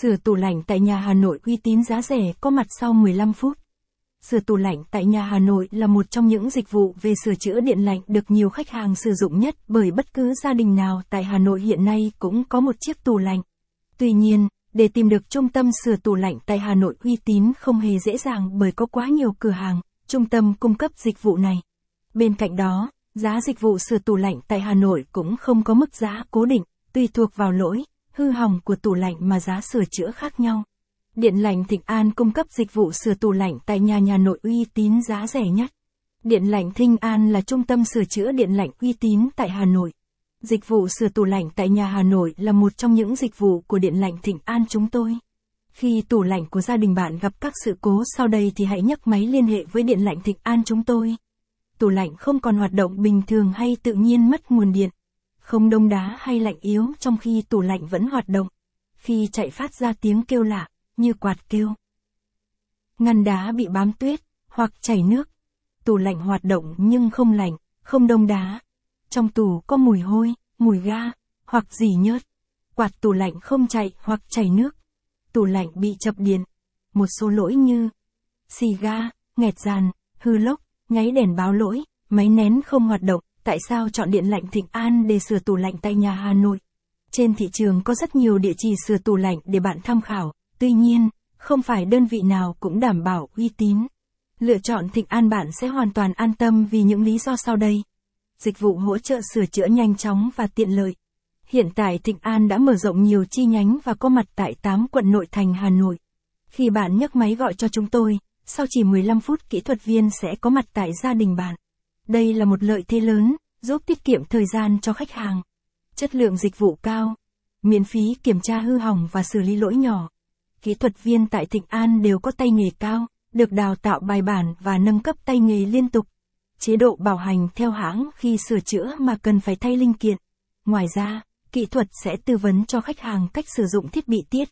Sửa tủ lạnh tại nhà Hà Nội uy tín giá rẻ có mặt sau 15 phút. Sửa tủ lạnh tại nhà Hà Nội là một trong những dịch vụ về sửa chữa điện lạnh được nhiều khách hàng sử dụng nhất bởi bất cứ gia đình nào tại Hà Nội hiện nay cũng có một chiếc tủ lạnh. Tuy nhiên, để tìm được trung tâm sửa tủ lạnh tại Hà Nội uy tín không hề dễ dàng bởi có quá nhiều cửa hàng, trung tâm cung cấp dịch vụ này. Bên cạnh đó, giá dịch vụ sửa tủ lạnh tại Hà Nội cũng không có mức giá cố định, tùy thuộc vào lỗi, hư hỏng của tủ lạnh mà giá sửa chữa khác nhau. Điện lạnh Thịnh An cung cấp dịch vụ sửa tủ lạnh tại nhà nhà nội uy tín giá rẻ nhất. Điện lạnh Thịnh An là trung tâm sửa chữa điện lạnh uy tín tại Hà Nội. Dịch vụ sửa tủ lạnh tại nhà Hà Nội là một trong những dịch vụ của Điện lạnh Thịnh An chúng tôi. Khi tủ lạnh của gia đình bạn gặp các sự cố sau đây thì hãy nhấc máy liên hệ với Điện lạnh Thịnh An chúng tôi. Tủ lạnh không còn hoạt động bình thường hay tự nhiên mất nguồn điện. Không đông đá hay lạnh yếu trong khi tủ lạnh vẫn hoạt động. Khi chạy phát ra tiếng kêu lạ, như quạt kêu. Ngăn đá bị bám tuyết, hoặc chảy nước. Tủ lạnh hoạt động nhưng không lạnh, không đông đá. Trong tủ có mùi hôi, mùi ga, hoặc dỉ nhớt. Quạt tủ lạnh không chạy hoặc chảy nước. Tủ lạnh bị chập điện. Một số lỗi như xì ga, nghẹt dàn, hư lốc, nháy đèn báo lỗi, máy nén không hoạt động. Tại sao chọn điện lạnh Thịnh An để sửa tủ lạnh tại nhà Hà Nội? Trên thị trường có rất nhiều địa chỉ sửa tủ lạnh để bạn tham khảo, tuy nhiên, không phải đơn vị nào cũng đảm bảo uy tín. Lựa chọn Thịnh An bạn sẽ hoàn toàn an tâm vì những lý do sau đây. Dịch vụ hỗ trợ sửa chữa nhanh chóng và tiện lợi. Hiện tại Thịnh An đã mở rộng nhiều chi nhánh và có mặt tại 8 quận nội thành Hà Nội. Khi bạn nhấc máy gọi cho chúng tôi, sau chỉ 15 phút kỹ thuật viên sẽ có mặt tại gia đình bạn. Đây là một lợi thế lớn, giúp tiết kiệm thời gian cho khách hàng. Chất lượng dịch vụ cao, miễn phí kiểm tra hư hỏng và xử lý lỗi nhỏ. Kỹ thuật viên tại Thịnh An đều có tay nghề cao, được đào tạo bài bản và nâng cấp tay nghề liên tục. Chế độ bảo hành theo hãng khi sửa chữa mà cần phải thay linh kiện. Ngoài ra, kỹ thuật sẽ tư vấn cho khách hàng cách sử dụng thiết bị tiết